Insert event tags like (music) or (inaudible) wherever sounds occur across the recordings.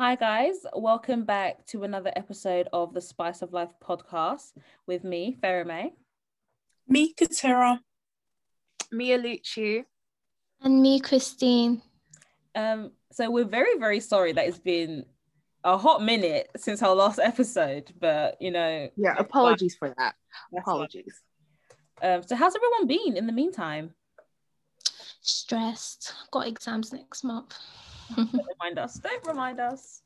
Hi, guys. Welcome back to another episode of the Spice of Life podcast with me, Farah May. Me, Katera. Mia Lucci. And me, Christine. Um, so we're very, very sorry that it's been a hot minute since our last episode, but you know, Yeah, apologies for that. Apologies. Um, so how's everyone been in the meantime? Stressed. Got exams next month. Don't remind us. Don't remind us.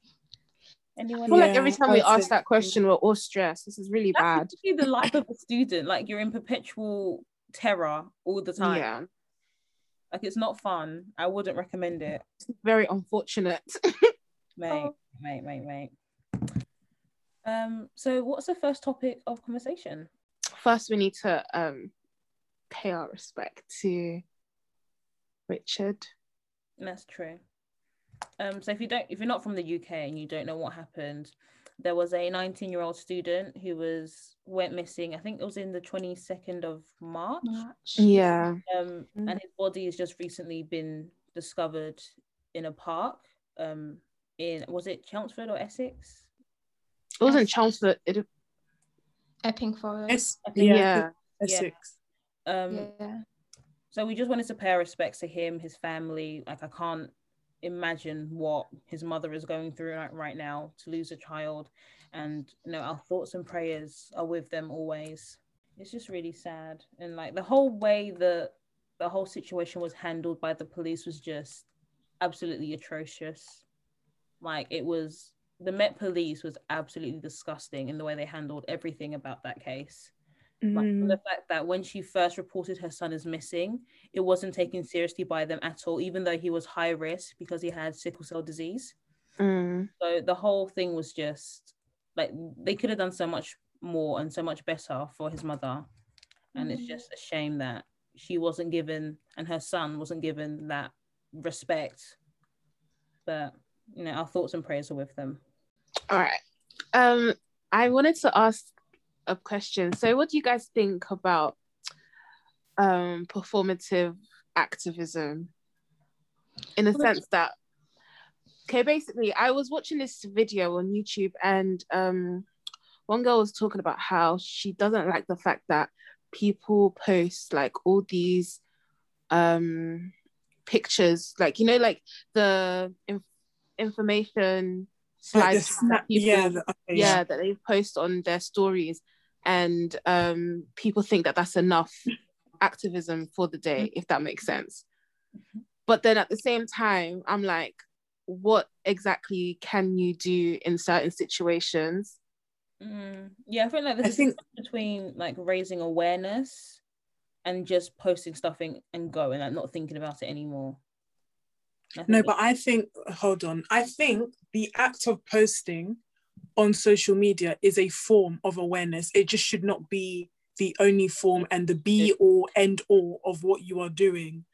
Anyone? I Anyone? feel like every time we ask that question, we're all stressed. This is really bad. That's the life of a student. Like you're in perpetual terror all the time. Yeah, Like it's not fun. I wouldn't recommend it. very unfortunate. (laughs) Mate, Oh. mate, mate, mate. Um, so what's the first topic of conversation? First, we need to um pay our respect to Richard. That's true. Um, so if you don't, if you're not from the UK and you don't know what happened, there was a 19 year old student who was went missing. I think it was in the 22nd of March. March. Yeah, Um, Mm. and his body has just recently been discovered in a park. Um, in was it Chelmsford or Essex? it wasn't Chelmsford. It, Epping Forest. Es- yeah, yeah, Essex. Um, yeah. so we just wanted to pay our respects to him, his family. Like I can't imagine what his mother is going through right, now to lose a child, and you know our thoughts and prayers are with them always. It's just really sad, and like the whole way the the whole situation was handled by the police was just absolutely atrocious. Like it was the Met Police was absolutely disgusting in the way they handled everything about that case like Mm. the fact that when she first reported her son as missing, it wasn't taken seriously by them at all, even though he was high risk because he had sickle cell disease. Mm. So the whole thing was just like they could have done so much more and so much better for his mother. And it's just a shame that she wasn't given and her son wasn't given that respect. But you know, our thoughts and prayers are with them. All right. Um, I wanted to ask a question. So, what do you guys think about um performative activism? In the Which- sense that, okay, basically, I was watching this video on YouTube, and um, one girl was talking about how she doesn't like the fact that people post like all these um pictures, like you know, like the inf- information Like slides that snap- yeah, okay, yeah that they post on their stories and um people think that that's enough activism for the day if that makes sense but then at the same time i'm like what exactly can you do in certain situations Mm, yeah, I think like a think- difference between like raising awareness and just posting stuff and, and going, like not thinking about it anymore. No, but I think, hold on. I think the act of posting on social media is a form of awareness. It just should not be the only form and the be all end all of what you are doing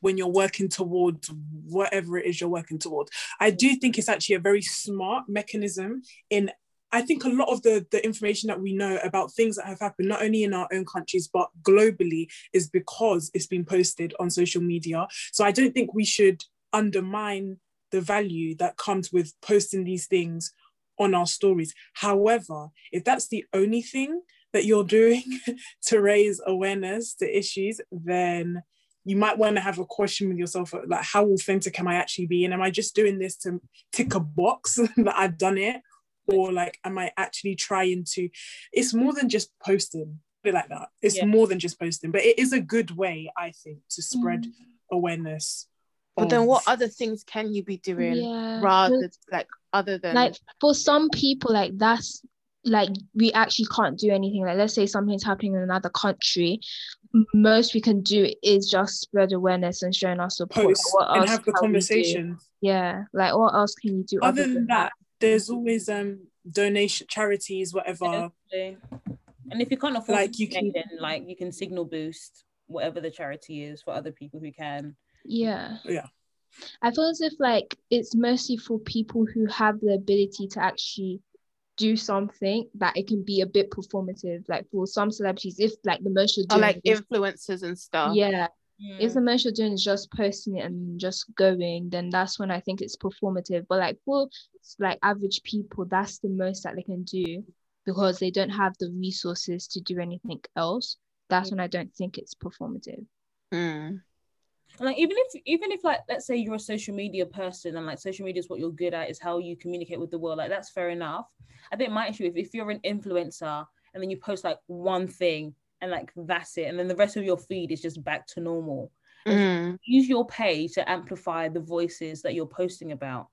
when you're working towards whatever it is you're working towards. I do think it's actually a very smart mechanism in I think a lot of the, the information that we know about things that have happened, not only in our own countries, but globally, is because it's been posted on social media. So I don't think we should undermine the value that comes with posting these things on our stories. However, if that's the only thing that you're doing (laughs) to raise awareness to issues, then you might want to have a question with yourself like how authentic am I actually being? Am I just doing this to tick a box (laughs) that I've done it? Or like am I actually trying to it's more than just posting, bit like that. It's Yeah. more than just posting, but it is a good way, I think, to spread Mm. awareness. But then what other things can you be doing Yeah. rather like other than like for some people like that's like we actually can't do anything like let's say something's happening in another country most we can do is just spread awareness and showing our support Like, what and else have the can we do? conversation. yeah like what else can you do Other than that, there's always um donation charities, whatever. Definitely. And if you can't afford Like, you can- then like you can signal boost whatever the charity is for other people who can. Yeah Yeah. i feel as if like it's mostly for people who have the ability to actually do something that it can be a bit performative like for some celebrities if like the most you're or like is influencers and stuff yeah If the most you're doing is just posting it and just going, then that's when I think it's performative. But like for like average people, that's the most that they can do because they don't have the resources to do anything else. That's when I don't think it's performative. Mm. And like even if even if like let's say you're a social media person and like social media is what you're good at is how you communicate with the world like that's fair enough i think my issue if, if you're an influencer and then you post like one thing and like that's it and then the rest of your feed is just back to normal Mm. use your page to amplify the voices that you're posting about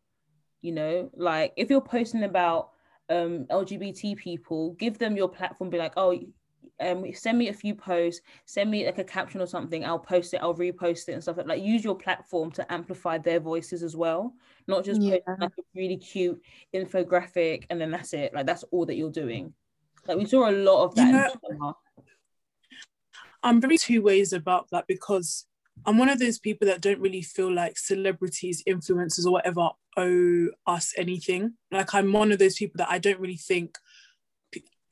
you know like if you're posting about um lgbt people give them your platform be like oh um send me a few posts send me like a caption or something i'll post it i'll repost it and stuff like like use your platform to amplify their voices as well not just Yeah. like a really cute infographic and then that's it like that's all that you're doing like we saw a lot of that You know-. I'm very two ways about that because I'm one of those people that don't really feel like celebrities, influencers, or whatever owe us anything. Like I'm one of those people that I don't really think.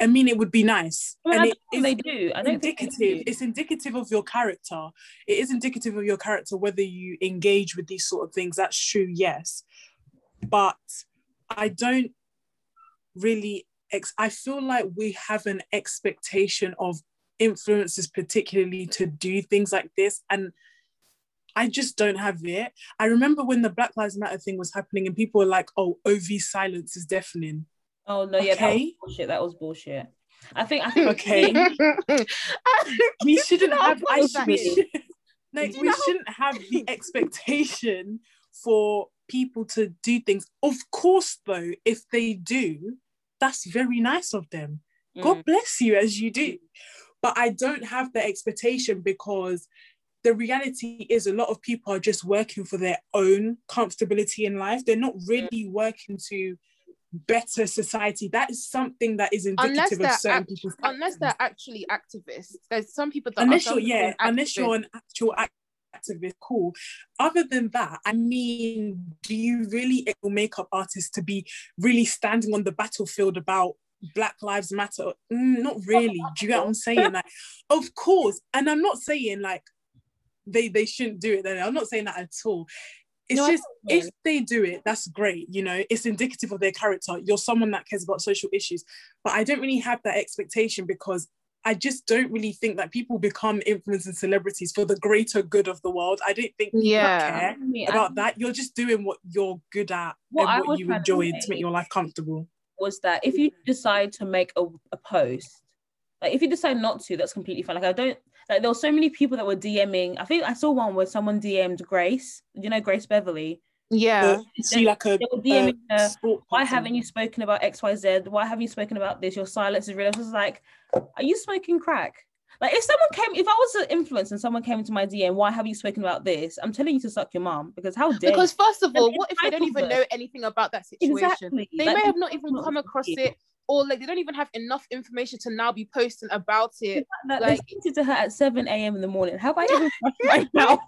I mean, it would be nice, mean, and I don't think they do i don't think they indicative. do. It's indicative of your character. It is indicative of your character whether you engage with these sort of things. That's true, yes, but I don't really. Ex- I feel like we have an expectation of influencers, particularly to do things like this, and I just don't have it. I remember when the Black Lives Matter thing was happening, and people were like, "Oh, OV silence is deafening." Oh no yeah that was bullshit. That was bullshit. I think i (laughs) think Okay. (laughs) (laughs) we shouldn't have I, close we, should, no, we know? shouldn't have the expectation for people to do things. Of course though if they do that's very nice of them. Mm. god bless you as you do. But i don't have the expectation because the reality is a lot of people are just working for their own comfortability in life. They're not really working to better society. That is something that is indicative of certain act- people's unless actions. they're actually activists. There's some people that unless are you're yeah unless you're an actual activist cool. Other than that i mean do you really makeup artist to be really standing on the battlefield about black lives matter? Mm, not really. Do you get what i'm saying? Like of course. And i'm not saying like they they shouldn't do it then. I'm not saying that at all it's No, just know what you if they do it that's great you know it's indicative of their character you're someone that cares about social issues but i don't really have that expectation because I just don't really think that people become influencers and celebrities for the greater good of the world. I don't think people Yeah. care I about that. You're just doing what you're good at What and what you trying to enjoy to make your life comfortable. was that if you decide to make a, a post, like if you decide not to, that's completely fine. Like I don't like there were so many people that were DMing. I think I saw one where someone DM'd Grace. You know Grace Beverley. Yeah. But see, like a, They a her. Why haven't you spoken about X Y Z? Why haven't you spoken about this? Your silence is real. I was like, are you smoking crack? Like if someone came, if I was an influencer and someone came into my DM, why have you spoken about this? I'm telling you to suck your mom because how dare Because first of all, what if they don't even know anything about that situation? exactly They Like, may have not even come across you. it, or like they don't even have enough information to now be posting about it. Like, like- they to her at 7 a.m. in the morning. Have I even brushed my mouth?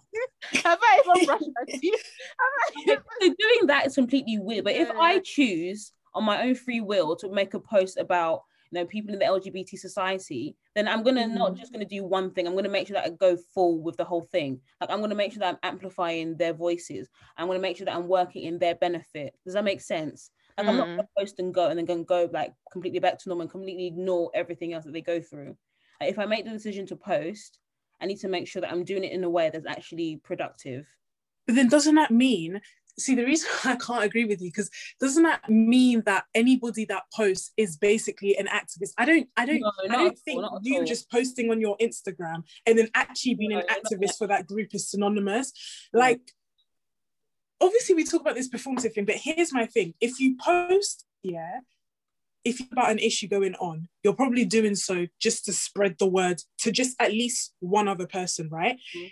have I ever brushed my teeth? I so doing that is completely weird. But if I choose on my own free will to make a post about you know people in the LGBT society, then I'm gonna not Mhm. just gonna do one thing. I'm gonna make sure that I go full with the whole thing. Like I'm gonna make sure that I'm amplifying their voices. I'm gonna make sure that I'm working in their benefit. Does that make sense? Like I'm not Mm. post and go and then gonna go like completely back to normal and completely ignore everything else that they go through. Like, if I make the decision to post, I need to make sure that I'm doing it in a way that's actually productive. But then doesn't that mean? See, the reason (laughs) I can't agree with you because doesn't that mean that anybody that posts is basically an activist? I don't, I don't, No, I don't at all, think you just posting on your Instagram and then actually being No, an activist for that group is synonymous. No. Like, obviously, we talk about this performative thing, but here's my thing: if you post, yeah, if you're about an issue going on, you're probably doing so just to spread the word to just at least one other person, right? Mhm.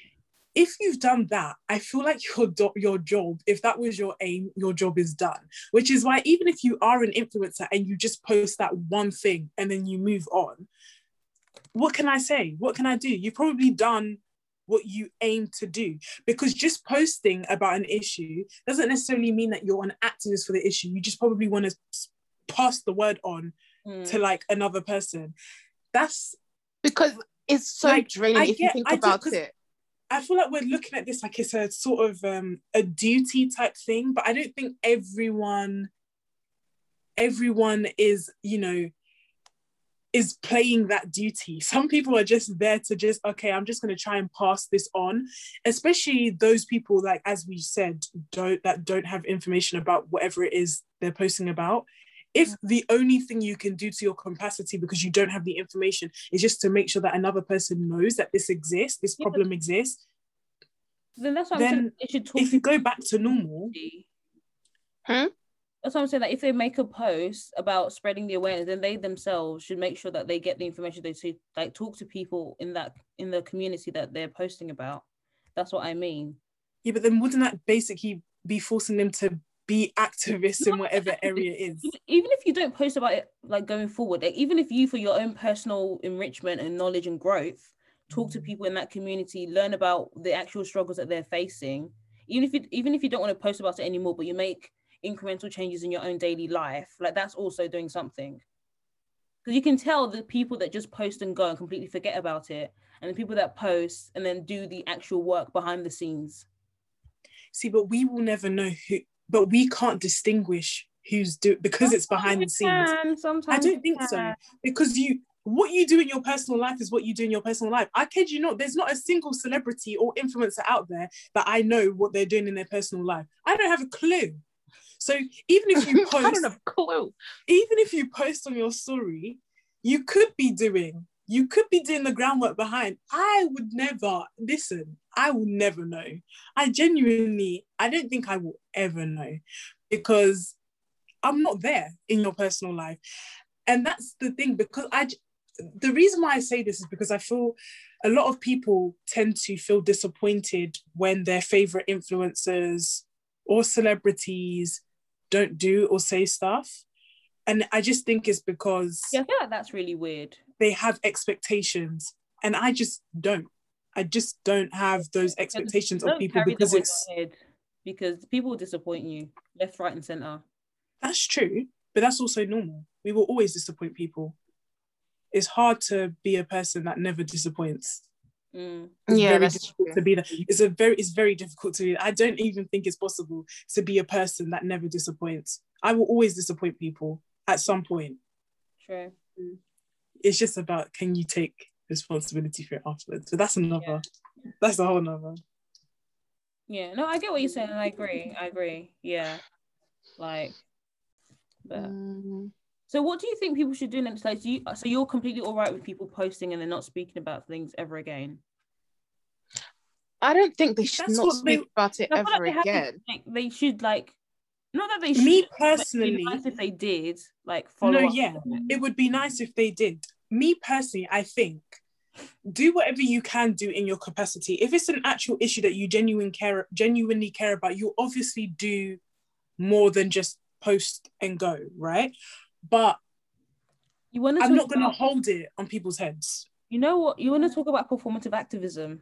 If you've done that, I feel like your do- your job, if that was your aim, your job is done. Which is why even if you are an influencer and you just post that one thing and then you move on, what can I say? What can I do? You've probably done what you aim to do because just posting about an issue doesn't necessarily mean that you're an activist for the issue. You just probably want to pass the word on Mm. to like another person. That's because it's so Like, draining I if you think I do- it. I feel like we're looking at this like it's a sort of um, a duty type thing, but I don't think everyone everyone is, you know, is playing that duty. Some people are just there to just, okay, I'm just going to try and pass this on, especially those people, like, as we said, don't that don't have information about whatever it is they're posting about. If the only thing you can do to your capacity because you don't have the information is just to make sure that another person knows that this exists, this Yeah. problem exists, Then that's what I'm then saying. Should talk if you go back to normal, Hmm? That's what I'm saying. That if they make a post about spreading the awareness, then they themselves should make sure that they get the information. They should like talk to people in that in the community that they're posting about. That's what I mean. yeah, but then wouldn't that basically be forcing them to be activists in whatever area it is? Even- Even if you don't post about it like going forward, like, even if you for your own personal enrichment and knowledge and growth, talk to mm. people in that community, learn about the actual struggles that they're facing. Even if you even if you don't want to post about it anymore, but you make incremental changes in your own daily life, like that's also doing something. Because you can tell the people that just post and go and completely forget about it, and the people that post and then do the actual work behind the scenes. See, but we will never know who, but we can't distinguish who's do because it's behind the scenes. Can, I don't think so because you what you do in your personal life is what you do in your personal life. I kid you not, there's not a single celebrity or influencer out there that I know what they're doing in their personal life. I don't have a clue. So even if you post, (laughs) I don't have a clue. even if you post on your story, you could be doing, you could be doing the groundwork behind. I would never listen. I will never know. I genuinely, I don't think I will ever know because I'm not there in your personal life. And that's the thing because I, the reason why I say this is because I feel a lot of people tend to feel disappointed when their favorite influencers or celebrities don't do or say stuff. And I just think it's because Yeah, I feel like that's really weird. they have expectations and I just don't. I just don't have those expectations of people because it's because people will disappoint you left, right, and center. that's true, but that's also normal. We will always disappoint people. It's hard to be a person that never disappoints. Mm. It's Yeah, very that's difficult true. to be that. It's a very it's very difficult to be. I don't even think it's possible to be a person that never disappoints. I will always disappoint people at some point. True. It's just about can you take responsibility for it afterwards. So that's another that's a whole another. Yeah. No, I get what you're saying, and I agree. I agree. Yeah. Like, but Mm, so what do you think people should do next? Like, do you so you're completely all right with people posting and they're not speaking about things ever again? I don't think they should That's not what they- speak about it I feel like ever they have to- again. like, they should like, not that they should. Me but it'd be personally, nice if they did like follow. no, yeah, it. it would be nice if they did. Me personally, I think do whatever you can do in your capacity. If it's an actual issue that you genuine care genuinely care about, you obviously do more than just post and go, right? But You want to? I'm not gonna hold it on people's heads. You know what? You want to talk about performative activism?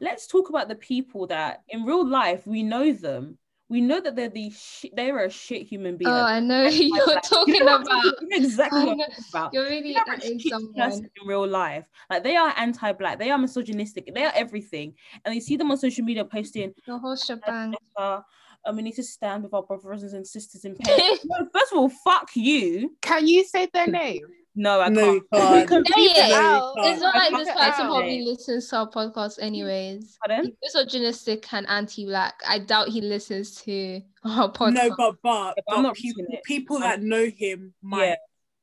Let's talk about the people that in real life we know them. We know that they're the sh- they're a shit human being. Oh, I know who you're like, talking you know what about. you know exactly what I'm talking about. You're really They are a shit someone. person in real life. Like they are anti-black, they are misogynistic, they are everything. And you see them on social media posting, The whole shebang. Um, we need to stand with our brothers and sisters in pain. (laughs) no, first of all, fuck you. Can you say their name? No, I No, can't. you can't. Say it. out. It's not like this say person probably listens to our podcast anyways. Pardon? He's misogynistic and anti-black. I doubt he listens to our podcast. No, but but, but but I'm not people, it. people that know him might. Yeah.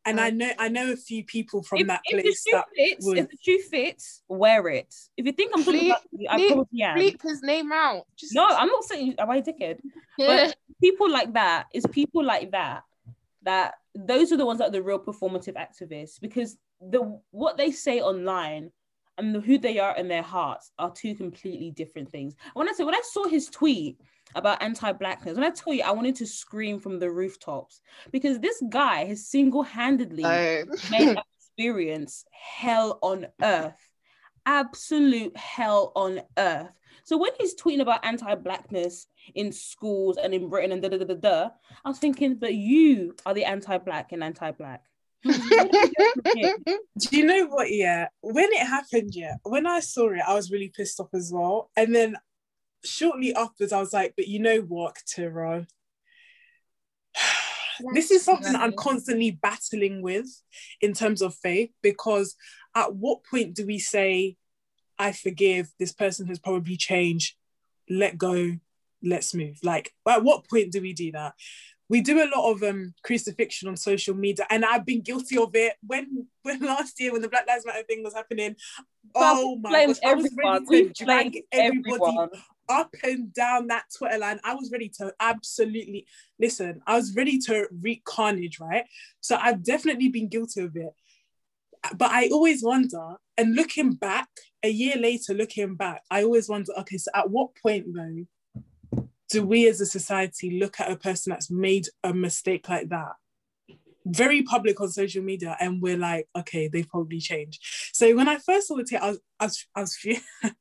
And I know I know a few people from if, that if place the shoe that fits, would- if the shoe fits, wear it. If you think I'm talking Bleep- about you, I bleep- probably am. Bleep his name out. Just No, I'm not saying am I a dickhead. (laughs) But people like that is people like that that those are the ones that are the real performative activists because the what they say online and the, who they are in their hearts are two completely different things. When I say when I saw his tweet about anti-blackness, when I tell you I wanted to scream from the rooftops because this guy has single-handedly Oh. made (laughs) experience hell on earth absolute hell on earth so when he's tweeting about anti-blackness in schools and in britain and da da da da da i was thinking but you are the anti-black and anti-black (laughs) Do you know what? Yeah, when it happened, yeah, when I saw it, I was really pissed off as well. And then shortly afterwards, I was like, but you know what, Katira? (sighs) this is something I'm constantly battling with in terms of faith because at what point do we say, I forgive, this person has probably changed, let go, let's move? Like, at what point do we do that? we do a lot of um crucifixion on social media and i've been guilty of it when (laughs) when last year when the black lives matter thing was happening oh my gosh i was ready to drag everybody everyone. Up and down that twitter line i was ready to absolutely listen i was ready to wreak carnage right? So i've definitely been guilty of it. But i always wonder and looking back a year later looking back i always wonder okay so at what point though do we as a society look at a person that's made a mistake like that? Very public on social media and we're like okay they've probably changed. So when i first saw the tape i was i was, I was, (laughs)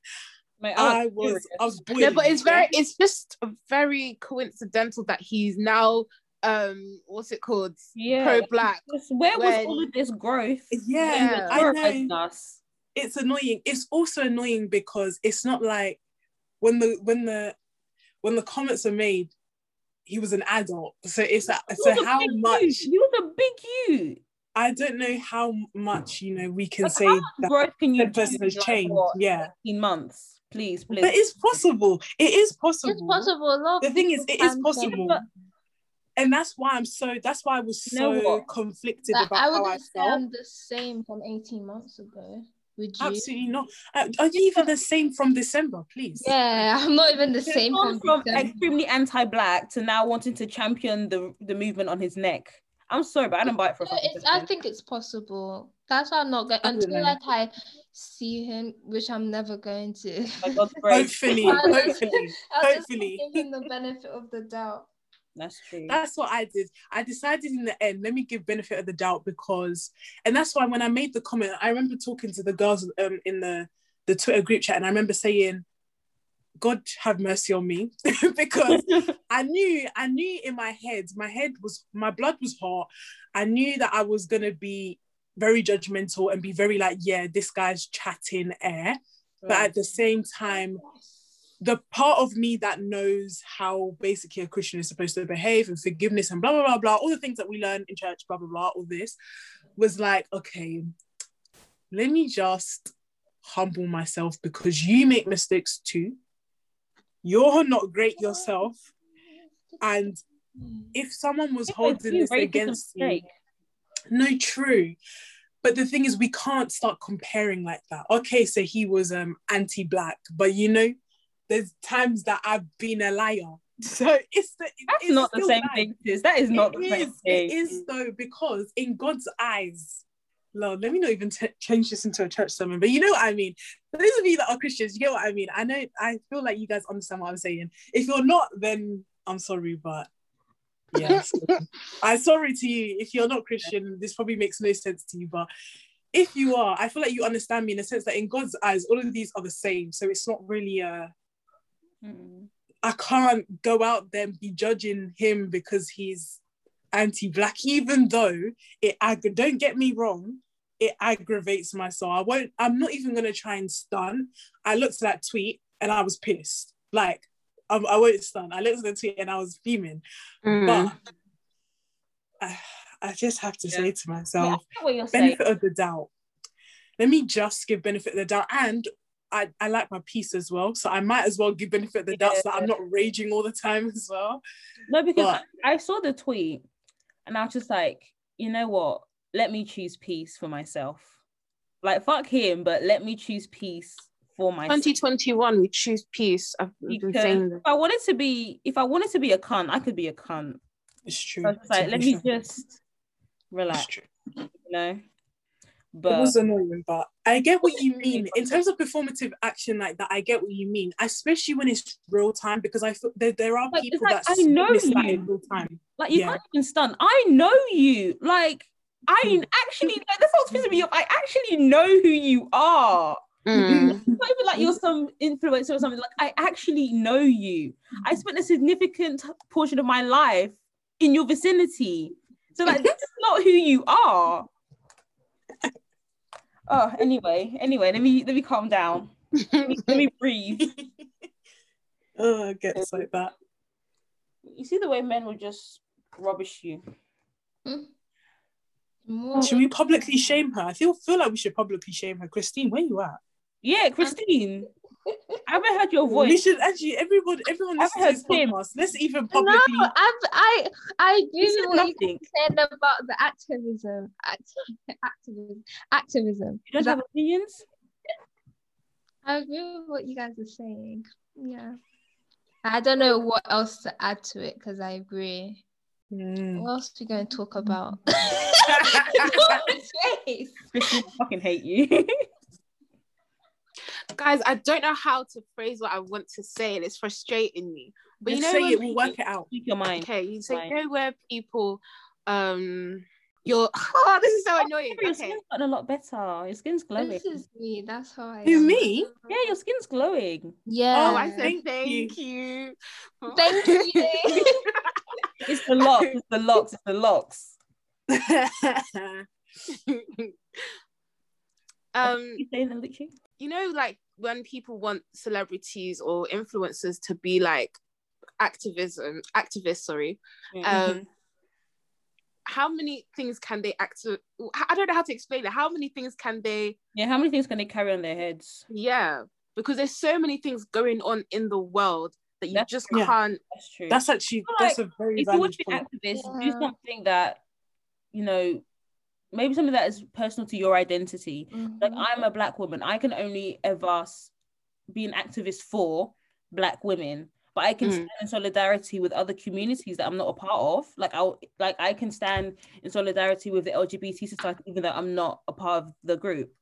Mate, I, was, I was boiling, yeah, but it's very it's just very coincidental that he's now um what's it called yeah pro black where when... was all of this growth yeah, yeah. i know us. it's annoying it's also annoying because it's not like when the when the when the comments are made, he was an adult. So it's a, so how much you. he was a big you. I don't know how much you know we can like say that growth can you person has like changed. What, yeah, in months, please, please. But it's possible. It is possible. It's possible. the thing is, it is possible. and that's why I'm so. That's why I was so conflicted like, about I how I felt. I'm the same from 18 months ago. Would you? Absolutely not. Uh, are you even the same from December, please? Yeah, I'm not even the same from, from extremely anti-black to now wanting to champion the the movement on his neck. I'm sorry, but I don't buy it for. a No, I think it's possible. That's why I'm not going until like I see him, which I'm never going to. (laughs) hopefully, hopefully, (laughs) hopefully. Give him the benefit of the doubt. That's true. That's what I did. I decided in the end, let me give benefit of the doubt because, and that's why when I made the comment, I remember talking to the girls um, in the the Twitter group chat, and I remember saying, "God have mercy on me," (laughs) because I knew, I knew in my head, my head was, my blood was hot. I knew that I was gonna be very judgmental and be very like, yeah, this guy's chatting air, but at the same time the part of me that knows how basically a Christian is supposed to behave and forgiveness and blah blah blah blah, all the things that we learn in church, blah blah blah, all this was like, okay, let me just humble myself because you make mistakes too. You're not great yourself. And if someone was holding this against you, no, true. But the thing is, we can't start comparing like that. Okay, so he was um anti-black, but you know, there's times that I've been a liar. (laughs) So it's the, that's it's not the same thing. Sis. That is not it the is, same thing. It is though because in God's eyes, Lord, let me not even t- change this into a church sermon, but you know what I mean. those of you that are Christians, you get what I mean. I know. I feel like you guys understand what I'm saying. If you're not, then I'm sorry, but yes, (laughs) I'm sorry to you. If you're not Christian, this probably makes no sense to you, but if you are, I feel like you understand me in the sense that in God's eyes, all of these are the same. So it's not really a Mm. I can't go out there and be judging him because he's anti-black, even though it ag- don't get me wrong, it aggravates my soul. I won't, I'm not even gonna try and stun. I looked at that tweet and I was pissed. Like I, I won't stun. I looked at the tweet and I was fuming. Mm. But I, I, just have to yeah. say to myself, yeah, benefit saying. of the doubt. Let me just give benefit of the doubt. And I, I like my peace as well. So I might as well give benefit of the doubt yeah. so I'm not raging all the time as well. No, because but, I, I saw the tweet and I was just like, you know what? Let me choose peace for myself. Like fuck him, but let me choose peace for myself. 2021, we choose peace. I've been saying If I wanted to be, if I wanted to be a cunt, I could be a cunt. It's true. So like, let me just relax. You know? But it was annoying, but I get what you mean. In terms of performative action like that, I get what you mean, especially when it's real time because I feel there, there are like, people like, that I know you. in real time. Like you yeah. can't even stun. I know you. Like I hmm. actually like that's what's pissing me off. I actually know who you are. Mm. It's (laughs) not even like you're some influencer or something. Like I actually know you. I spent a significant portion of my life in your vicinity. So like this is not who you are. (laughs) Oh, anyway, anyway, let me let me calm down. Let me, let me (laughs) breathe. oh, it gets like that. You see the way men will just rubbish you. More Should we publicly shame her? I feel feel like we should publicly shame her. Christine, where you at? Yeah, Christine. (laughs) I haven't heard your voice? We should actually everyone everyone I've listen to this Tim. podcast. Let's even No, publicly I I I agree You said with what you nothing. said about the activism, (laughs) activism, activism. You don't That- have opinions? I agree with what you guys are saying. Yeah, I don't know what else to add to it because I agree. Mm. What else are we going to talk about? (laughs) Face. Christine, I fucking hate you. Guys, I don't know how to phrase what I want to say, and it's frustrating me. But you know, say it, we'll work it out. Speak your mind. Okay, you say Fine. you know where people, um, you're. (laughs) Oh, this is so annoying. Your Okay, skin's gotten a lot better. Your skin's glowing. This is me. That's how I. Who, am. me? Yeah, your skin's glowing. Yeah. oh, I said Thank thank, you. you. Thank you. (laughs) It's the locks. It's the locks. It's the locks. (laughs) um, You saying that, Lucci? You know, like when people want celebrities or influencers to be like activism, activists, sorry. Mm. Um, how many things can they act? I don't know how to explain it. How many things can they? Yeah, how many things can they carry on their heads? Yeah, because there's so many things going on in the world that you That's just true. Yeah. can't. That's true. that's actually feel that's a very if you want valid to be an activist, do something that you know, maybe something that is personal to your identity. Like Mhm. I'm a black woman, I can only ever be an activist for black women, but I can Mm. stand in solidarity with other communities that I'm not a part of. Like I like I can stand in solidarity with the LGBT society, even though I'm not a part of the group.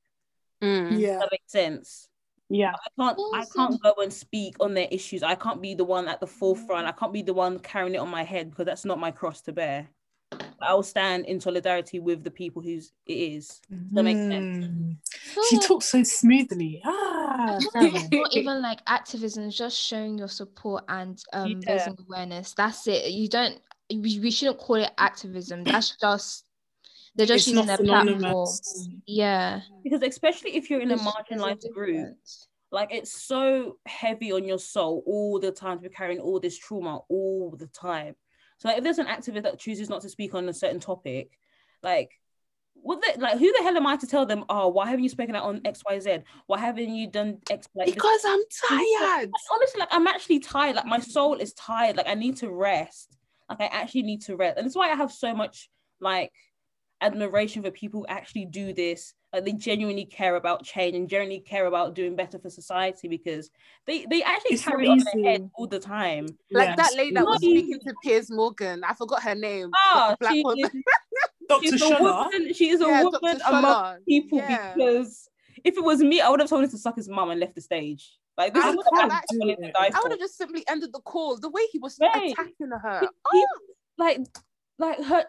Mm. Yeah, That makes sense. yeah. I can't I can't go and speak on their issues. I can't be the one at the forefront. I can't be the one carrying it on my head because that's not my cross to bear. I will stand in solidarity with the people whose it is. that make sense? Mm. She talks so smoothly. Ah, I feel like it's not even like activism, just showing your support and um Yeah. raising awareness. That's it. You don't we, we shouldn't call it activism. That's just they're just it's using not their platform. Yeah. Because especially if you're in a There's- there's a marginalized group, like it's so heavy on your soul all the time to be carrying all this trauma all the time. So like, if there's an activist that chooses not to speak on a certain topic, like what the, like who the hell am I to tell them, oh, why haven't you spoken out on XYZ? Why haven't you done X like this?" Because I'm tired. Like, honestly, like I'm actually tired. Like my soul is tired. Like I need to rest. Like I actually need to rest. And that's why I have so much like admiration for people who actually do this. Like they genuinely care about change and genuinely care about doing better for society because they they actually It's not carry it on their head all the time. Like Yeah. that lady that was speaking to Piers Morgan. I forgot her name. Ah, the black she woman. is, (laughs) Dr. she's a Shola. woman. She is a Yeah, woman among people Yeah. because if it was me, I would have told him to suck his mum and left the stage. Like this I is would what have I'm actually- to die I would have just simply ended the call. The way he was Right. attacking her. He- he- like like her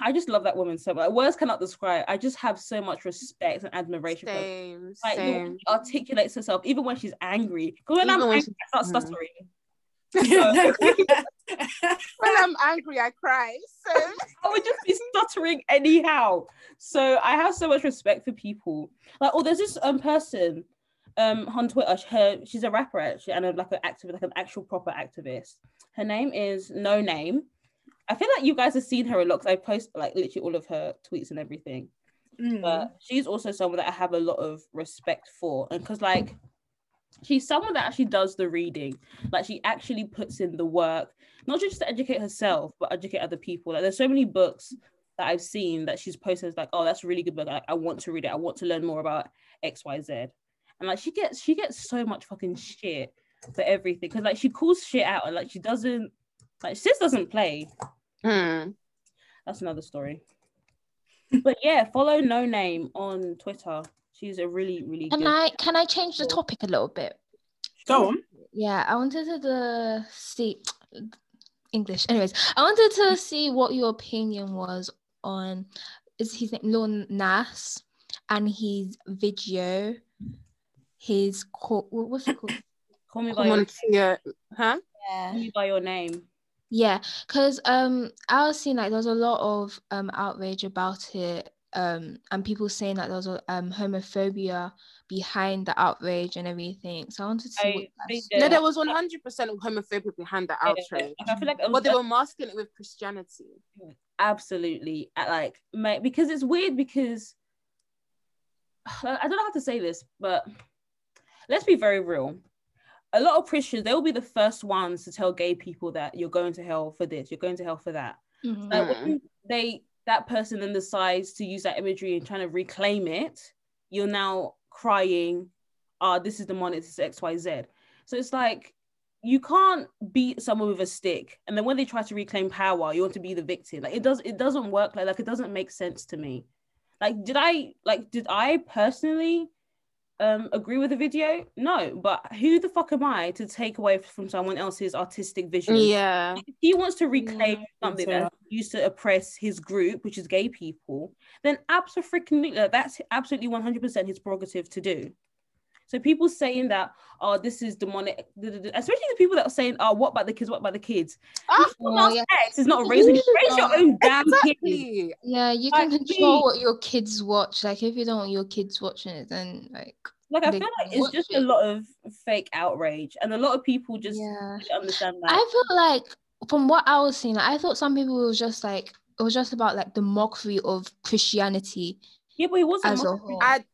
i just love that woman so much. Words cannot describe. I just have so much respect and admiration for her. Same, like same. she articulates herself even when she's angry. Because when Even i'm when angry, she- i start stuttering. (laughs) (laughs) When I'm angry, I cry. So. I would just be stuttering anyhow. So i have so much respect for people. Like oh there's this um person um on twitter. Her she's a rapper actually and a, like an activist like an actual proper activist. Her name is Noname i feel like you guys have seen her a lot because i post like literally all of her tweets and everything Mm. but she's also someone that I have a lot of respect for. And because, like, she's someone that actually does the reading, like, she actually puts in the work, not just to educate herself, but educate other people. Like, there's so many books that I've seen that she's posted, like, oh, that's a really good book. Like, I want to read it. I want to learn more about XYZ. And, like, she gets, she gets so much fucking shit for everything because, like, she calls shit out and, like, she doesn't, like, sis doesn't play. Hmm. That's another story. but yeah, follow Noname on Twitter. She's a really, really Can good. I can I change the topic a little bit? Go on. Yeah, I wanted to the see English. Anyways, I wanted to see what your opinion was on is his name Lil Nas and his video, his call, what was it called? Call me by Come your, on, Tia. Huh? call me by your name. Yeah, because um I was seeing like there was a lot of um outrage about it, um, and people saying that there was a, um homophobia behind the outrage and everything. So I wanted to see I what that's- that- No, there was 100% homophobia behind the outrage. like, I feel like a- But they were masking it with Christianity. absolutely uh, like ma- because it's weird because (sighs) I don't know how to say this, but let's be very real. A lot of Christians, they will be the first ones to tell gay people that you're going to hell for this, you're going to hell for that. Mhm. Like when they that person then decides to use that imagery and trying to reclaim it, you're now crying, ah, this is demonic, this is XYZ. So it's like you can't beat someone with a stick and then when they try to reclaim power, you want to be the victim. Like it does it doesn't work like like it doesn't make sense to me. Like did I like did I personally um agree with the video? No, but who the fuck am I to take away from someone else's artistic vision? Yeah. if he wants to reclaim Yeah, something so- that's used to oppress his group, which is gay people, then absolutely that's absolutely 100% his prerogative to do. So people saying that, oh, this is demonic, especially the people that are saying, oh, what about the kids? What about the kids? Oh, yeah. ex is not raising you. Raise your own damn kids. Yeah, you can Like, control me. what your kids watch. Like if you don't want your kids watching it, then like Like I feel like it's watch just a lot of fake outrage, and a lot of people just yeah. understand that. I feel like from what I was seeing, like, I thought some people was just like it was just about like the mockery of Christianity yeah, but he wasn't as a whole. I,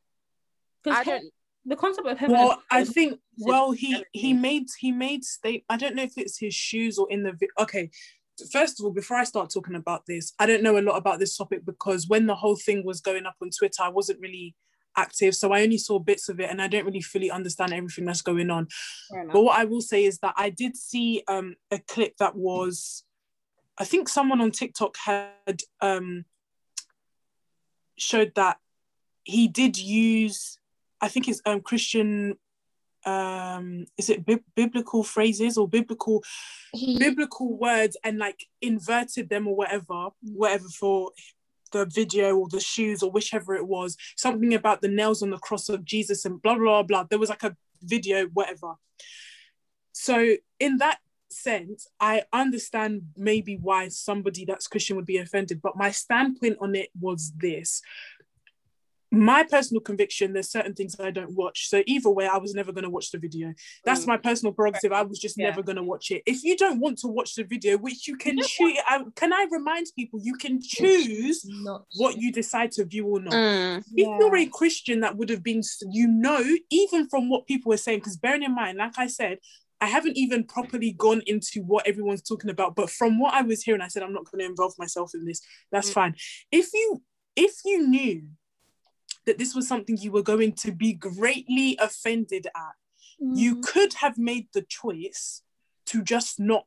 I don't. The concept of heaven. and Well, I think well he he made he made state. I don't know if it's his shoes or in the okay. First of all, before I start talking about this, I don't know a lot about this topic because when the whole thing was going up on Twitter, I wasn't really active, so I only saw bits of it, and I don't really fully understand everything that's going on. But what I will say is that I did see um, a clip that was, I think someone on TikTok had um, showed that he did use, I think it's um, Christian, um, is it bi- biblical phrases or biblical He, biblical words and like inverted them or whatever, whatever for the video or the shoes or whichever it was, something about the nails on the cross of Jesus and blah, blah, blah, blah. There was like a video, whatever. So, in that sense, I understand maybe why somebody that's Christian would be offended, but my standpoint on it was this. My personal conviction, there's certain things I don't watch. So either way, I was never going to watch the video. That's Mm. my personal prerogative. I was just Yeah. never going to watch it. If you don't want to watch the video, which you can choose, can I remind people you can choose not what you decide to view or not. Mm. If you're a Christian, that would have been, you know, even from what people were saying, because bearing in mind, like I said, I haven't even properly gone into what everyone's talking about, but from what I was hearing, I said I'm not going to involve myself in this. That's Mm. fine. If you if you knew that this was something you were going to be greatly offended at, you Mm, could have made the choice to just not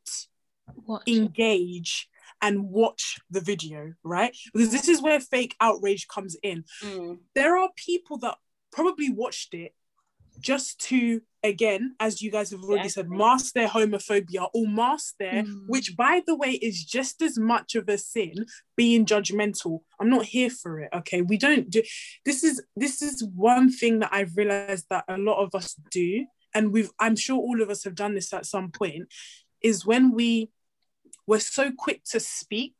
watch engage and watch the video, right? Because this is where fake outrage comes in Mm. there are people that probably watched it just to again as you guys have already said mask their homophobia or mask their Mm. which by the way is just as much of a sin being judgmental i'm not here for it okay we don't do this is this is one thing that i've realized that a lot of us do and we've i'm sure all of us have done this at some point is when we we're so quick to speak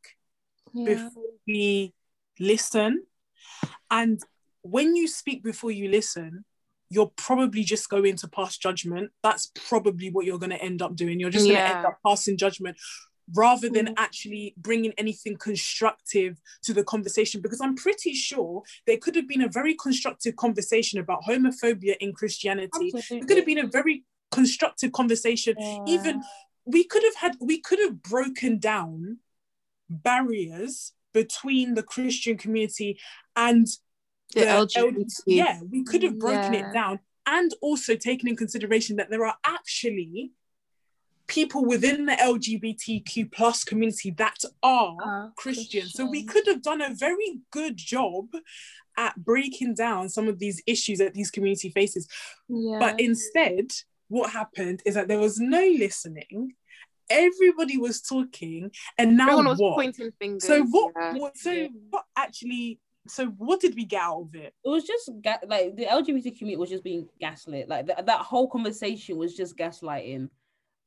Yeah. before we listen. And when you speak before you listen, you're probably just going to pass judgment. That's probably what you're going to end up doing. You're just going to end up passing judgment rather than Mm. actually bringing anything constructive to the conversation. Because I'm pretty sure there could have been a very constructive conversation about homophobia in Christianity. It could have been a very constructive conversation even we could have had we could have broken down barriers between the christian community and The L- LGBT. yeah we could have broken Yeah. it down and also taken in consideration that there are actually people within the lgbtq plus community that are Are Christian. So we could have done a very good job at breaking down some of these issues that these community faces. Yeah. But instead, what happened is that there was no listening. Everybody was talking, and now Everyone was what? pointing fingers. So what? yeah. what so Yeah. what actually? So what did we get out of it? it was just ga- like the LGBT community was just being gaslit. Like th- that whole conversation was just gaslighting.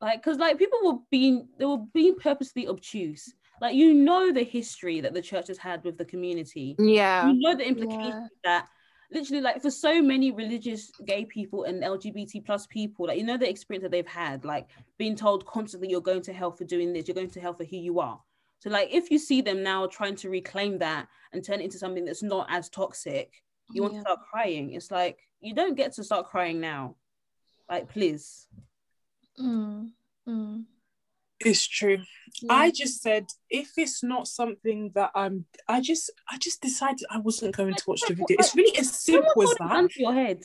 like because like people were being they were being purposely obtuse like you know the history that the church has had with the community Yeah. you know the implication Yeah. that literally like for so many religious gay people and lgbt plus people like you know the experience that they've had like being told constantly you're going to hell for doing this you're going to hell for who you are so like if you see them now trying to reclaim that and turn it into something that's not as toxic you want Yeah. to start crying it's like you don't get to start crying now like please Mm, mm, It's true. yeah. I just said if it's not something that I'm, I just, I just decided I wasn't going to watch the video. It's really as simple as hold a gun that. your head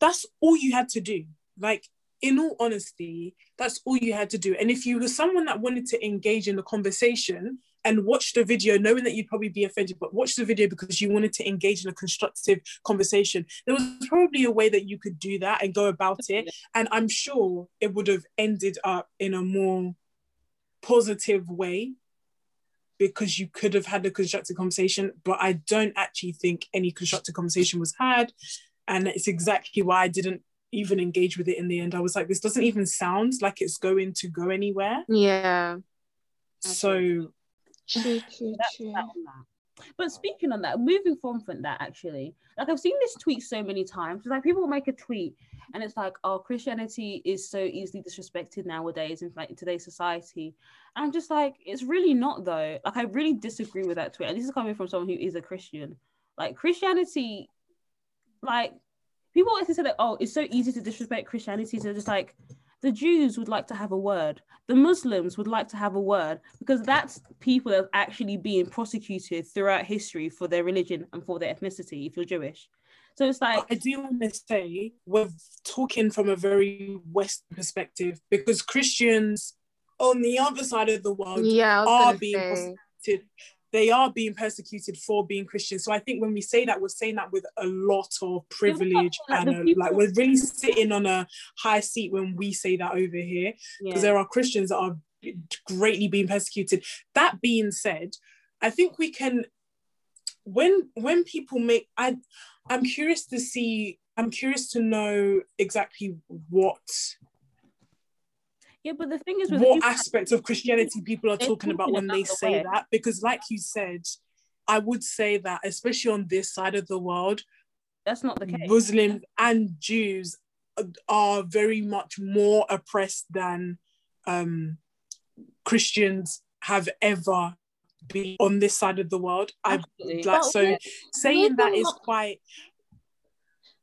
That's all you had to do. Like, in all honesty, that's all you had to do. And if you were someone that wanted to engage in the conversation and watch the video, knowing that you'd probably be offended, but watch the video because you wanted to engage in a constructive conversation, there was probably a way that you could do that and go about it. And I'm sure it would have ended up in a more positive way because you could have had a constructive conversation, but I don't actually think any constructive conversation was had. And it's exactly why I didn't even engage with it in the end. I was like, this doesn't even sound like it's going to go anywhere. Yeah. So True, true, (sighs) true. But speaking on that, moving from from that actually, like I've seen this tweet so many times. It's like people will make a tweet and it's like, oh, Christianity is so easily disrespected nowadays in like today's society. And I'm just like, it's really not though. Like I really disagree with that tweet. And this is coming from someone who is a Christian. Like Christianity, like people always say that, oh, it's so easy to disrespect Christianity. So just like the Jews would like to have a word. The Muslims would like to have a word because that's people that are actually being prosecuted throughout history for their religion and for their ethnicity if you're Jewish. So it's like, I do want to say we're talking from a very Western perspective because Christians on the other side of the world Yeah. Are being say. persecuted. They are being persecuted for being Christian. So I think when we say that, we're saying that with a lot of privilege like and the a, people- like we're really sitting on a high seat when we say that over here because yeah, there are Christians that are greatly being persecuted. That being said, I think we can when when people make I I'm curious to see I'm curious to know exactly what yeah. But the thing is, with what people- aspect of Christianity people are They're talking about talking when they the say way. that because like you said I would say that especially on this side of the world that's not the case. Muslims and Jews are very much more oppressed than um, Christians have ever been on this side of the world. I Absolutely. like But so with- saying with that the is quite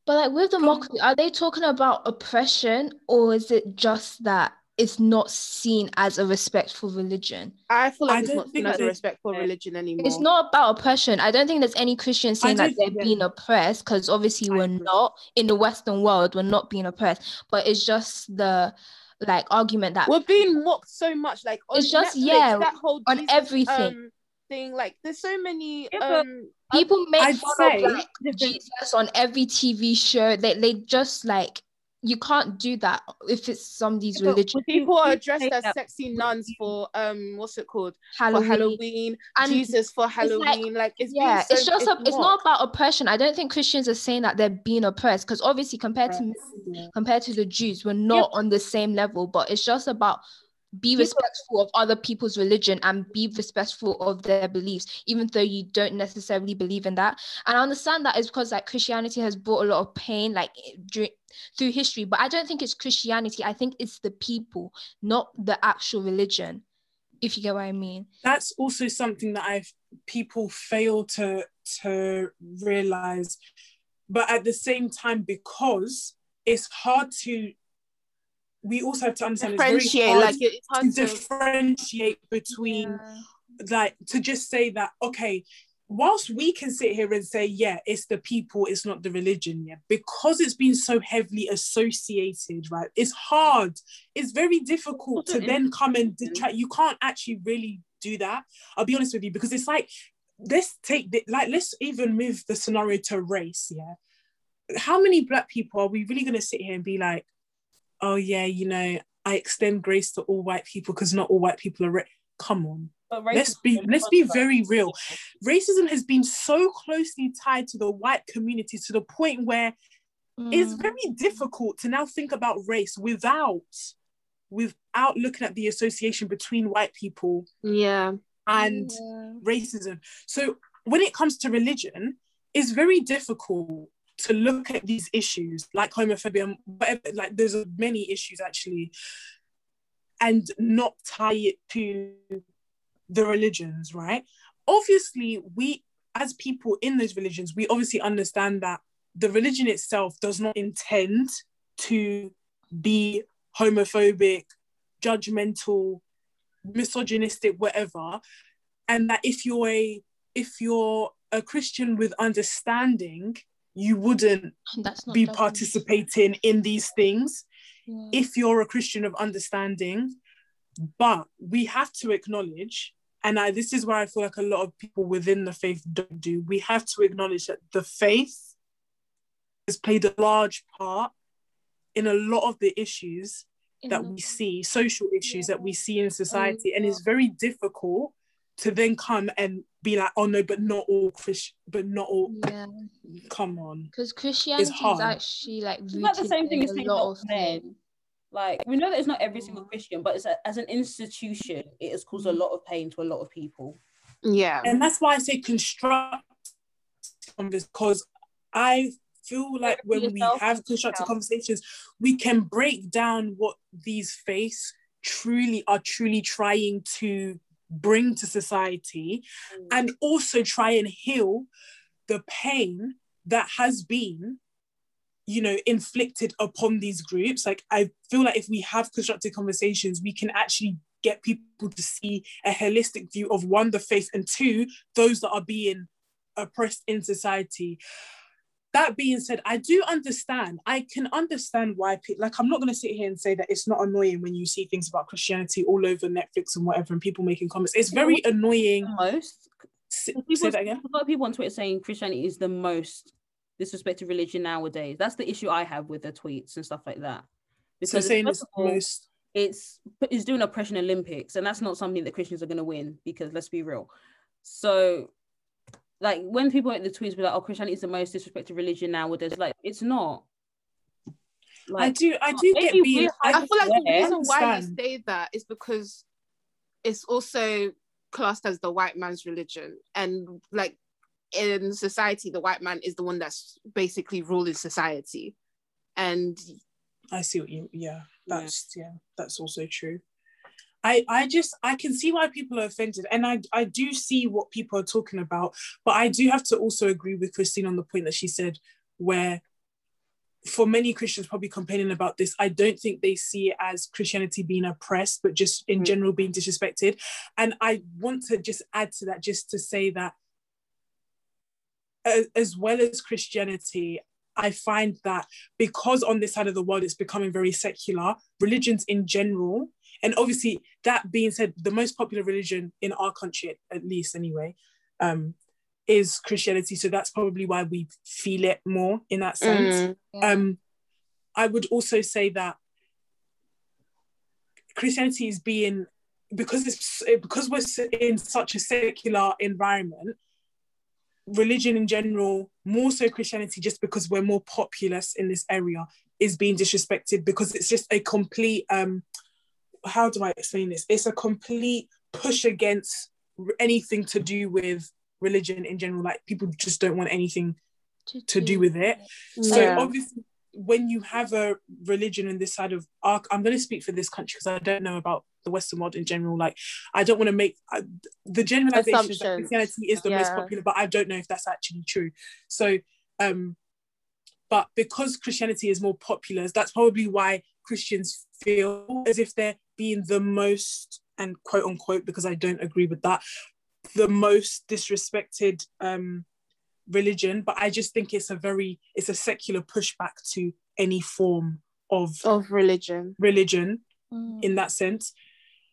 But like with Go on. democracy, are they talking about oppression or is it just that it's not seen as a respectful religion? I feel I it's don't seen think as a respectful Yeah. religion anymore. It's not about oppression. I don't think there's any Christian saying that they're yeah. being oppressed because obviously I we're agree. not in the Western world, we're not being oppressed. But it's just the like argument that We're being mocked so much. Like on It's just- Netflix, yeah, that whole on Jesus, everything. um, thing. Like there's so many. Yeah, um, people make I'd fun of like Jesus on every TV show. They they just like you can't do that if it's somebody's but religion. people are dressed as sexy nuns for um, what's it called? Halloween. For Halloween. And Jesus for like- Halloween. Like, it's yeah, so, it's just a, it's not about oppression. I don't think Christians are saying that they're being oppressed because obviously compared to compared to the Jews, we're not on the same level. But it's just about be respectful of other people's religion and be respectful of their beliefs, even though you don't necessarily believe in that. And I understand that is because like Christianity has brought a lot of pain, like during, through history. But I don't think it's Christianity. I think it's the people, not the actual religion. If you get what I mean. that's also something that I've people fail to to realize. But at the same time, because it's hard to we also have to understand it's differentiate. very hard Like, it's hard to to. differentiate between like to just say that okay whilst we can sit here and say yeah it's the people it's not the religion yeah because it's been so heavily associated right it's hard it's very difficult to then come and detract you can't actually really do that i'll be honest with you because it's like let's take the, like let's even move the scenario to race yeah how many black people are we really going to sit here and be like oh yeah you know i extend grace to all white people because not all white people are ra-. come on let's be let's be very real racism has been so closely tied to the white community to the point where it's Mm. very difficult to now think about race without without looking at the association between white people Yeah. and Yeah. racism. So when it comes to religion, it's very difficult to look at these issues like homophobia, whatever, like there's many issues actually, and not tie it to the religions, right? Obviously, we as people in those religions, we obviously understand that the religion itself does not intend to be homophobic, judgmental, misogynistic, whatever. And that if you're a if you're a Christian with understanding, you wouldn't be participating in these things Yeah. if you're a Christian of understanding. But we have to acknowledge, and I, this is where I feel like a lot of people within the faith don't do, we have to acknowledge that the faith has played a large part in a lot of the issues In that the- we see, social issues that we see in society. And yeah. it's very difficult to then come and be like, oh no, but not all Christian, but not all, yeah, come on. because Christianity is hard. actually like It's not the same thing in as a saying not of men. Like we know that it's not every single Christian, but it's a, as an institution, it has caused a lot of pain to a lot of people. Yeah. and that's why I say construct on this because I feel like when we have constructive yourself. conversations, we can break down what these faiths truly are truly trying to bring to society Mm. and also try and heal the pain that has been you know inflicted upon these groups like i feel like if we have constructive conversations we can actually get people to see a holistic view of one the faith and two those that are being oppressed in society that being said i do understand i can understand why pe- like i'm not going to sit here and say that it's not annoying when you see things about christianity all over netflix and whatever and people making comments it's very annoying Most S- people, say that again a lot of people on Twitter saying Christianity is the most disrespected religion nowadays. That's the issue I have with the tweets and stuff like that. so Because saying first it's all, most it's it's doing oppression Olympics, and that's not something that Christians are going to win because let's be real. So, like when people at the tweets be like, "Oh, Christianity is the most disrespected religion nowadays," like it's not. I do I do get maybe being we're I feel like the reason why you say that is because it's also classed as the white man's religion. And like in society, the white man is the one that's basically ruling society. And I see what you yeah that's yeah, that's also true I I just I can see why people are offended and I I do see what people are talking about but I do have to also agree with Christine on the point that she said where for many Christians probably complaining about this I don't think they see it as Christianity being oppressed but just in Mm. general being disrespected and I want to just add to that just to say that as well as Christianity I find that because on this side of the world it's becoming very secular, religions in general, and obviously that being said, the most popular religion in our country, at least anyway, um, is Christianity. So that's probably why we feel it more in that sense. Mm, Yeah. Um, I would also say that Christianity is being because it's because we're in such a secular environment. Religion in general, more so Christianity, just because we're more populous in this area, is being disrespected because it's just a complete. Um, how do I explain this? It's a complete push against anything to do with religion in general. Like people just don't want anything to do with it. So Yeah. obviously, when you have a religion in this side of our, I'm going to speak for this country because I don't know about the Western world in general. Like, I don't want to make I, the generalization that Christianity is the most popular, but I don't know if that's actually true. So, um, but because Christianity is more popular, that's probably why Christians feel as if they're being the most and quote unquote because I don't agree with that, the most disrespected um religion but i just think it's a very it's a secular pushback to any form of of religion. religion Mm. in that sense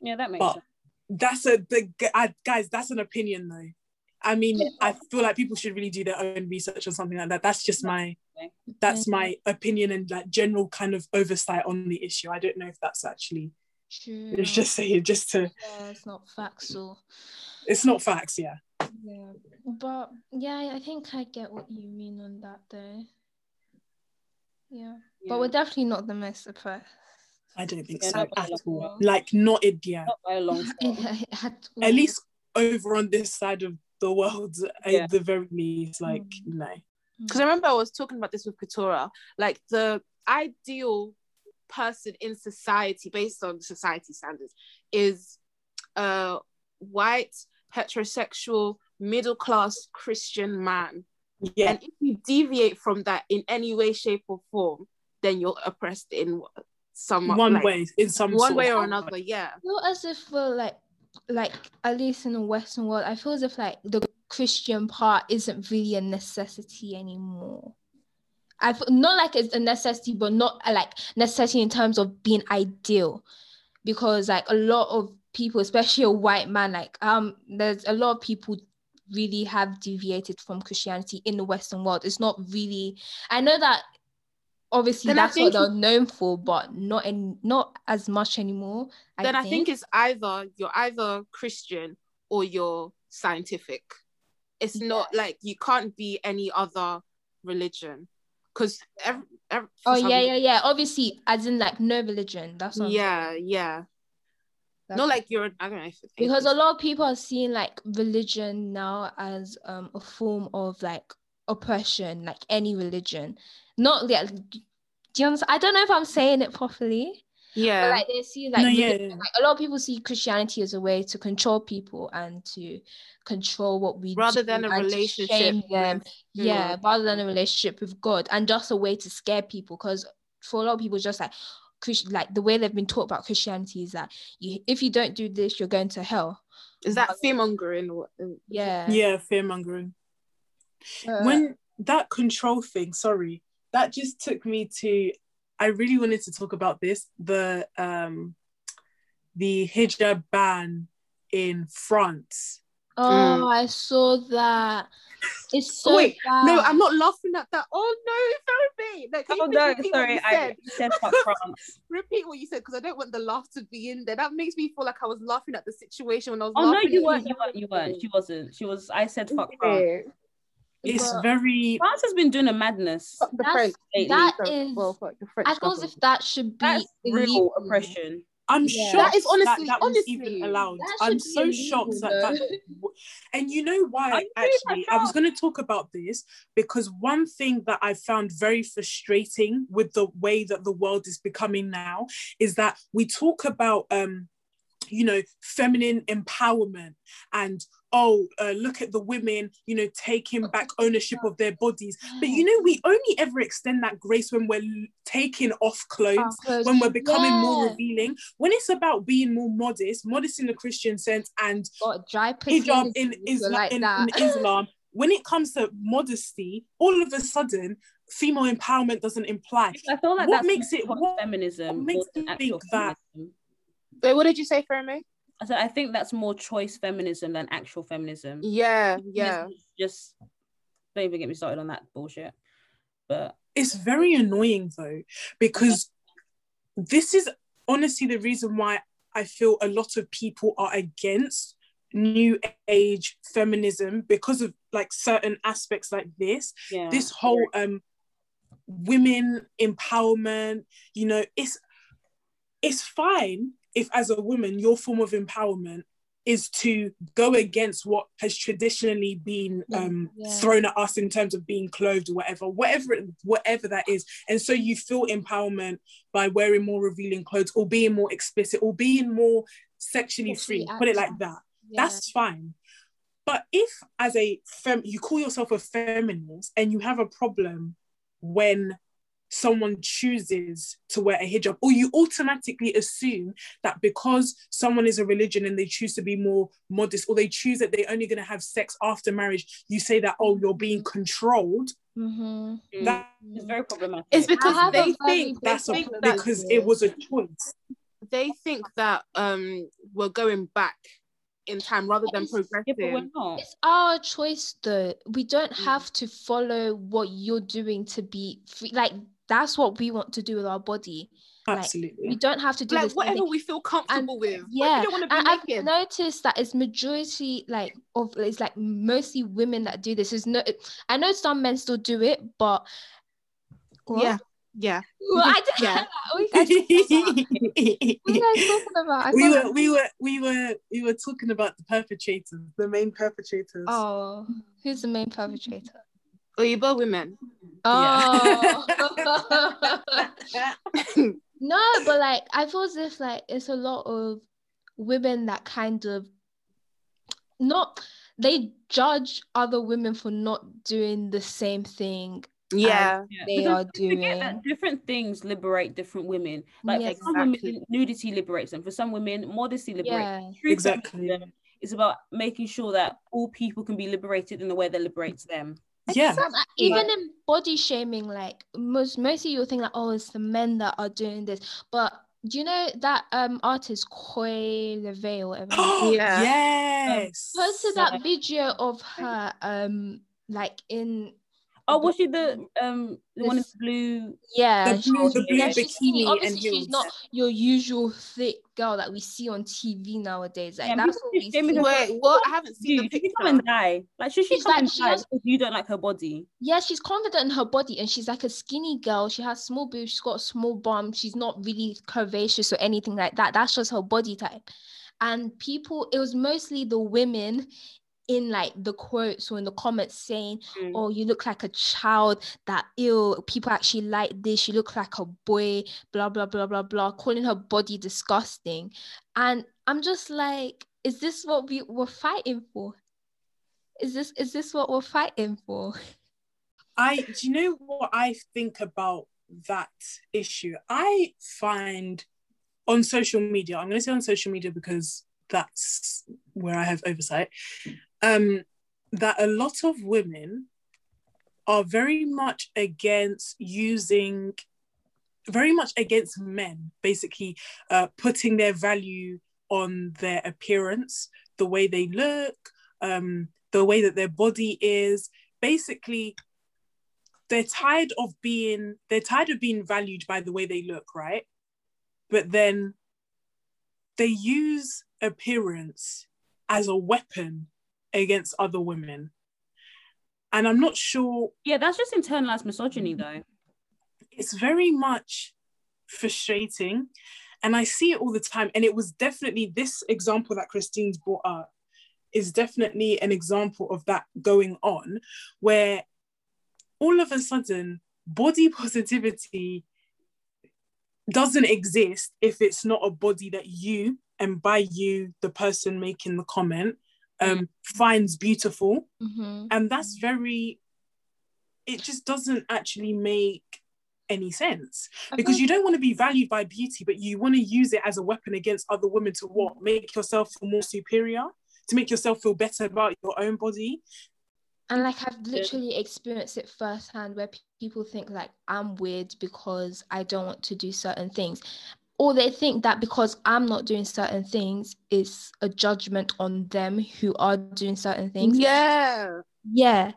Yeah, that makes but sense. that's a the guys that's an opinion though i mean i feel like people should really do their own research on something like that that's just my that's my opinion and like general kind of oversight on the issue i don't know if that's actually True. it's just saying just to yeah, it's not factual. it's not facts yeah Yeah, but yeah, I think I get what you mean on that though. Yeah, but we're definitely not the most oppressed. I don't think Yeah, so not by a at all. shot. Like not India. Not by a long (laughs) shot. At At least over on this side of the world, (laughs) Yeah. at the very least, like Mm. no. because I remember I was talking about this with Katora, like the ideal person in society based on society standards is a white heterosexual middle class Christian man. Yeah, And if you deviate from that in any way, shape, or form, then you're oppressed in some one like, way in some one sort way or another. Yeah. feel as if we're like like at least in the western world i feel as if like the christian part isn't really a necessity anymore. I feel not like it's a necessity but not uh, like necessity in terms of being ideal. Because like a lot of people especially a white man like um there's a lot of people really have deviated from christianity in the western world. It's not really i know that obviously Then that's what they're known for but not in not as much anymore then I think it's either you're either Christian or you're scientific. It's not like you can't be any other religion because every, every, Oh yeah, yeah, yeah. Obviously, as in like no religion. That's what I'm yeah, yeah. That's- Not like you're. I don't know because a lot of people are seeing like religion now as um a form of like oppression, like any religion. Not like do you understand? I don't know if I'm saying it properly. yeah, But like they see like, No, yeah, yeah. like a lot of people see Christianity as a way to control people and to control what we rather do than a relationship. shame them. with yeah God. rather than a relationship with god and just a way to scare people because for a lot of people just like Christ, like the way they've been taught about christianity is that you if you don't do this you're going to hell Is that fear mongering? yeah yeah, fear mongering. Uh, when that control thing, sorry, that just took me to I really wanted to talk about this, the um the hijab ban in France. oh i saw that it's (laughs) so Wait, No. I'm not laughing at that. Oh no, Fermi! No, can you Oh no, sorry, you I said? said fuck (laughs) France. Repeat what you said because I don't want the laugh to be in there. That makes me feel like I was laughing at the situation when I was Oh no, you weren't. You weren't. You weren't. She wasn't. She was. I said fuck France. Okay. It's But- very France has been doing a madness. Fuck the That's- French. lately. that So- is well, fuck the French i feel as government. if that should be That's real illegal. oppression. I'm Yeah. shocked That is honestly- that, that was honestly, even allowed. that I'm so illegal, shocked that that (laughs) and you know why you really actually I was going to talk about this because one thing that I found very frustrating with the way that the world is becoming now is that we talk about um you know feminine empowerment and oh uh, look at the women you know taking back ownership of their bodies. But you know we only ever extend that grace when we're taking off clothes when we're becoming more revealing. When it's about being more modest modest in the christian sense and got dry hijab in if you're islam like in, in (laughs) islam when it comes to modesty all of a sudden female empowerment doesn't imply. I feel like What that's makes it- what feminism. What makes more than you actual think that- Wait, what did you say, Fermi? I said I think that's more choice feminism than actual feminism. Yeah, yeah. Feminism is Just don't even get me started on that bullshit. But it's very annoying though because this is honestly the reason why i feel a lot of people are against new age feminism because of like certain aspects like this yeah, this whole um women empowerment you know it's it's fine if as a woman your form of empowerment is to go against what has traditionally been um, yeah. thrown at us in terms of being clothed or whatever whatever whatever that is. And so you feel empowerment by wearing more revealing clothes or being more explicit or being more sexually Sexually free. Put it like that. Yeah. that's fine. But if as a fem you call yourself a feminist and you have a problem when someone chooses to wear a hijab or you automatically assume that because someone is a religion and they choose to be more modest or they choose that they're only going to have sex after marriage you say that oh you're being controlled Mhm. Mm, that it's very problematic. It's because they very think they that's a, that because it was a choice they think that um we're going back in time rather than Yes. yeah, progressing. It's our choice though. We don't Mm. have to follow what you're doing to be free. Like that's what we want to do with our body. Like, absolutely We don't have to do Like this. whatever we feel comfortable with. What if yeah, you don't want to be I've naked. noticed that it's majority like of it's like mostly women that do this. Is no, I know some men still do it, but What? Yeah. Yeah. Well, (laughs) (laughs) I didn't. Yeah. (laughs) What are you guys talking about? What are you guys talking about? I we were we were we were we were talking about the perpetrators, the main perpetrators. Oh, who's the main perpetrator? Or you both women. Oh. (laughs) no, but like I feel as if like it's a lot of women that kind of not they judge other women for not doing the same thing Yeah. Yeah. they Because are doing. that different things liberate different women. Like Yes. for some Exactly. women, nudity liberates them. For some women, modesty liberates Yeah. them. Exactly. it's about making sure that all people can be liberated in the way that liberates them. Yeah. Some, uh, even in body shaming, like most mostly you'll think like, oh, it's the men that are doing this. But do you know that um artist Coi Leray or whatever? her (gasps) Yeah. yes. posted Yeah. that video of her um like in Oh, was she the um the one in This- blue? yeah The blue- the blue yeah, she's bikini and obviously she's heels. not your usual thick girl that we see on TV nowadays like Yeah, that's people what we see. her. Wait, what? I haven't seen Dude, the she come and die. Like, should she She's come like- and she die has- you don't like her body? yeah she's confident in her body and she's like a skinny girl she has small boobs she's got a small bum she's not really curvaceous or anything like that that's just her body type and people it was mostly the women in like the quotes or in the comments saying Mm. oh you look like a child that ill people actually like this you look like a boy blah blah blah blah blah calling her body disgusting and i'm just like is this what we were fighting for is this is this what we're fighting for I do you know what I think about that issue? I find on social media, I'm gonna say on social media because that's where I have oversight, um, that a lot of women are very much against using very much against men basically uh, putting their value on their appearance the way they look um, the way that their body is. Basically they're tired of being they're tired of being valued by the way they look right? But then they use appearance as a weapon against other women. And i'm not sure Yeah, that's just internalized misogyny, though. it's very much frustrating. And i see it all the time. And it was definitely this example that christine's brought up is definitely an example of that going on where all of a sudden body (laughs) positivity doesn't exist if it's not a body that you and by you the person making the comment um finds beautiful. Mhm. and that's very it just doesn't actually make any sense. Because you don't want to be valued by beauty but you want to use it as a weapon against other women to what? Make yourself feel more superior? To make yourself feel better about your own body? And like I've literally experienced it firsthand where pe- people think like I'm weird because I don't want to do certain things. Or they think that because I'm not doing certain things is a judgment on them who are doing certain things. Yeah. Yeah.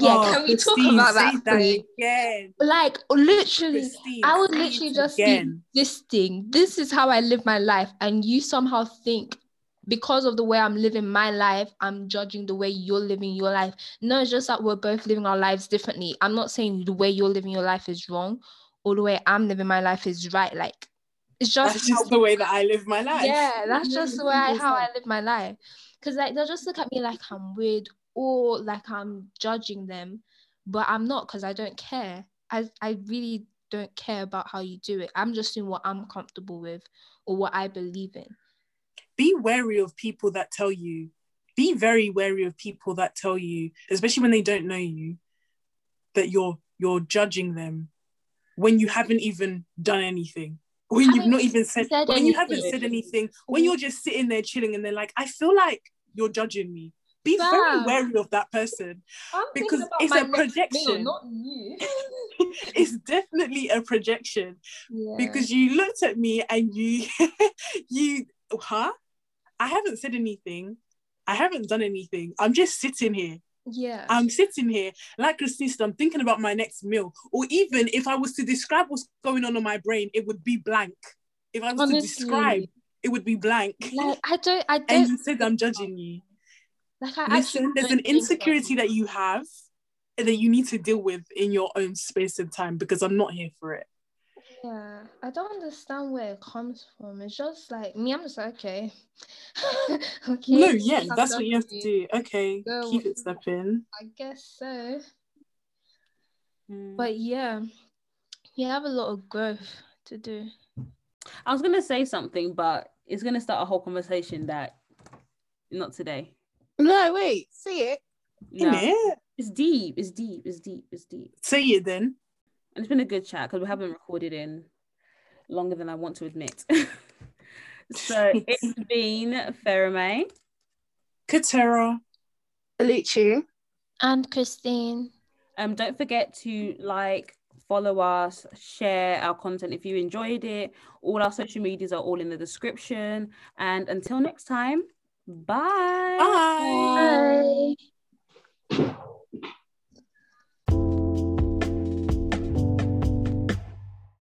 Yeah, Oh, can we talk about say that, please? again Like literally Christine, I would literally it just be again. existing. This is how I live my life. And you somehow think because of the way I'm living my life, I'm judging the way you're living your life. No, it's just that we're both living our lives differently. I'm not saying the way you're living your life is wrong or the way I'm living my life is right. Like it's just, that's just the way that I live my life yeah, that's just the way I, how I live my life. Cause like they'll just look at me like I'm weird or like I'm judging them, but I'm not because I don't care. I I really don't care about how you do it. I'm just doing what I'm comfortable with or what I believe in. be wary of people that tell you be very wary of people that tell you especially when they don't know you that you're you're judging them when you haven't even done anything when you've haven't even said, said when you haven't said anything when you're just sitting there chilling and they're like i feel like you're judging me. Be very wary of that person I'm Because it's a projection. not you. (laughs) it's definitely a projection yeah. because you looked at me and you (laughs) you huh? I haven't said anything. I haven't done anything. I'm just sitting here yeah. i'm sitting here like christine said i'm thinking about my next meal or even if i was to describe what's going on in my brain it would be blank if i was Honestly. to describe it would be blank like I don't I don't And you said i'm judging you like I listen there's an insecurity that you have that you need to deal with in your own space and time because I'm not here for it. Yeah, I don't understand where it comes from. It's just like me, I'm just like, okay. (laughs) okay. No, yeah, have that's what you have to do. Okay, Go. keep it stepping. I guess so. Mm. But yeah, you have a lot of growth to do. I was gonna say something, but it's gonna start a whole conversation that not today. No, wait, see it. No, Innit? it's deep. It's deep. It's deep. It's deep. Say it then. And it's been a good chat because we haven't recorded in longer than I want to admit. (laughs) so it's been Ferrame. Katera. Alicia. And Christine. Um, don't forget to like, follow us, share our content if you enjoyed it. All our social medias are all in the description. And until next time, bye. Bye. Bye.